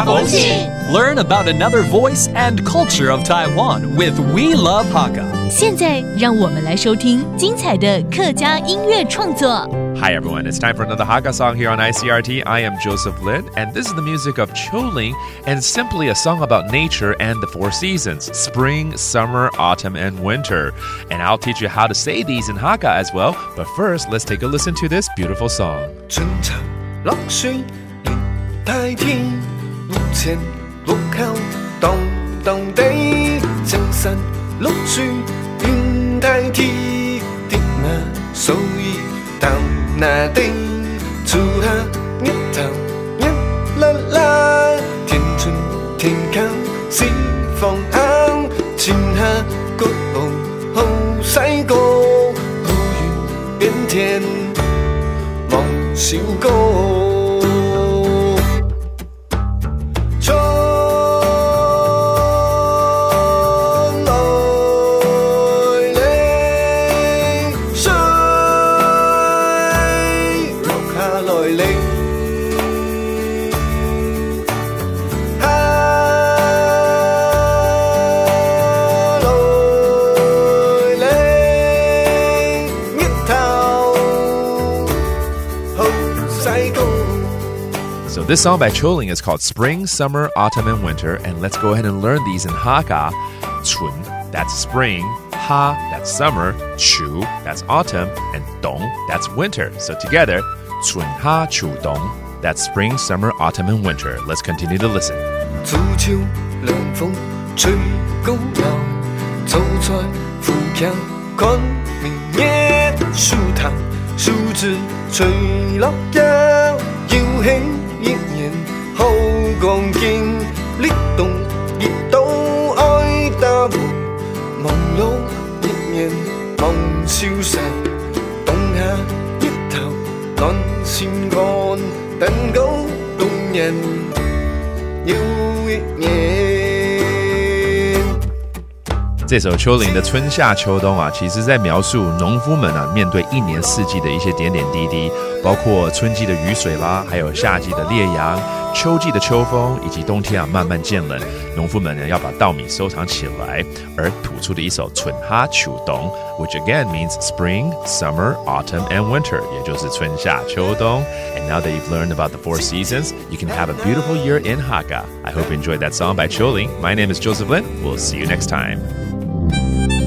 Learn about another voice and culture of Taiwan with We Love Hakka. 现在让我们来收听精彩的客家音乐创作。Hi everyone, it's time for another Hakka song here on ICRT. I am Joseph Lin, and this is the music of Qiu Lin and simply a song about nature and the four seasons spring, summer, autumn, and winter. And I'll teach you how to say these in Hakka as well, but first let's take a listen to this beautiful song. Lúc trên, lúc 须云代替。爹 đong đong tê, chẳng sẵn lúc duyên, anh thai 哥 So this song by Qiu Lin is called Spring, Summer, Autumn, and Winter. And let's go ahead and learn these in Hakka. Chun, that's spring. Ha, that's summer. Chu, that's autumn. And Dong, that's winter. So, together, 春夏秋冬 That's spring, summer, autumn, and winter. Let's continue to listen. 早朝涼風吹高樓，走在扶牆看明月，樹頭樹枝吹落腰，搖起一年好光景，tình gấu tung nhìn như nhẹ 这首秋林的春夏秋冬啊，其实在描述农夫们啊面对一年四季的一些点点滴滴，包括春季的雨水啦，还有夏季的烈阳、秋季的秋风，以及冬天啊慢慢渐冷，农夫们呢要把稻米收藏起来，而吐出的一首《春哈秋冬》，which again means spring, summer, autumn and winter，也就是春夏秋冬。And now that you've learned about the four seasons, you can have a beautiful year in Hakka. I hope you enjoyed that song by Qiu Lin. My name is Joseph Lin. We'll see you next time.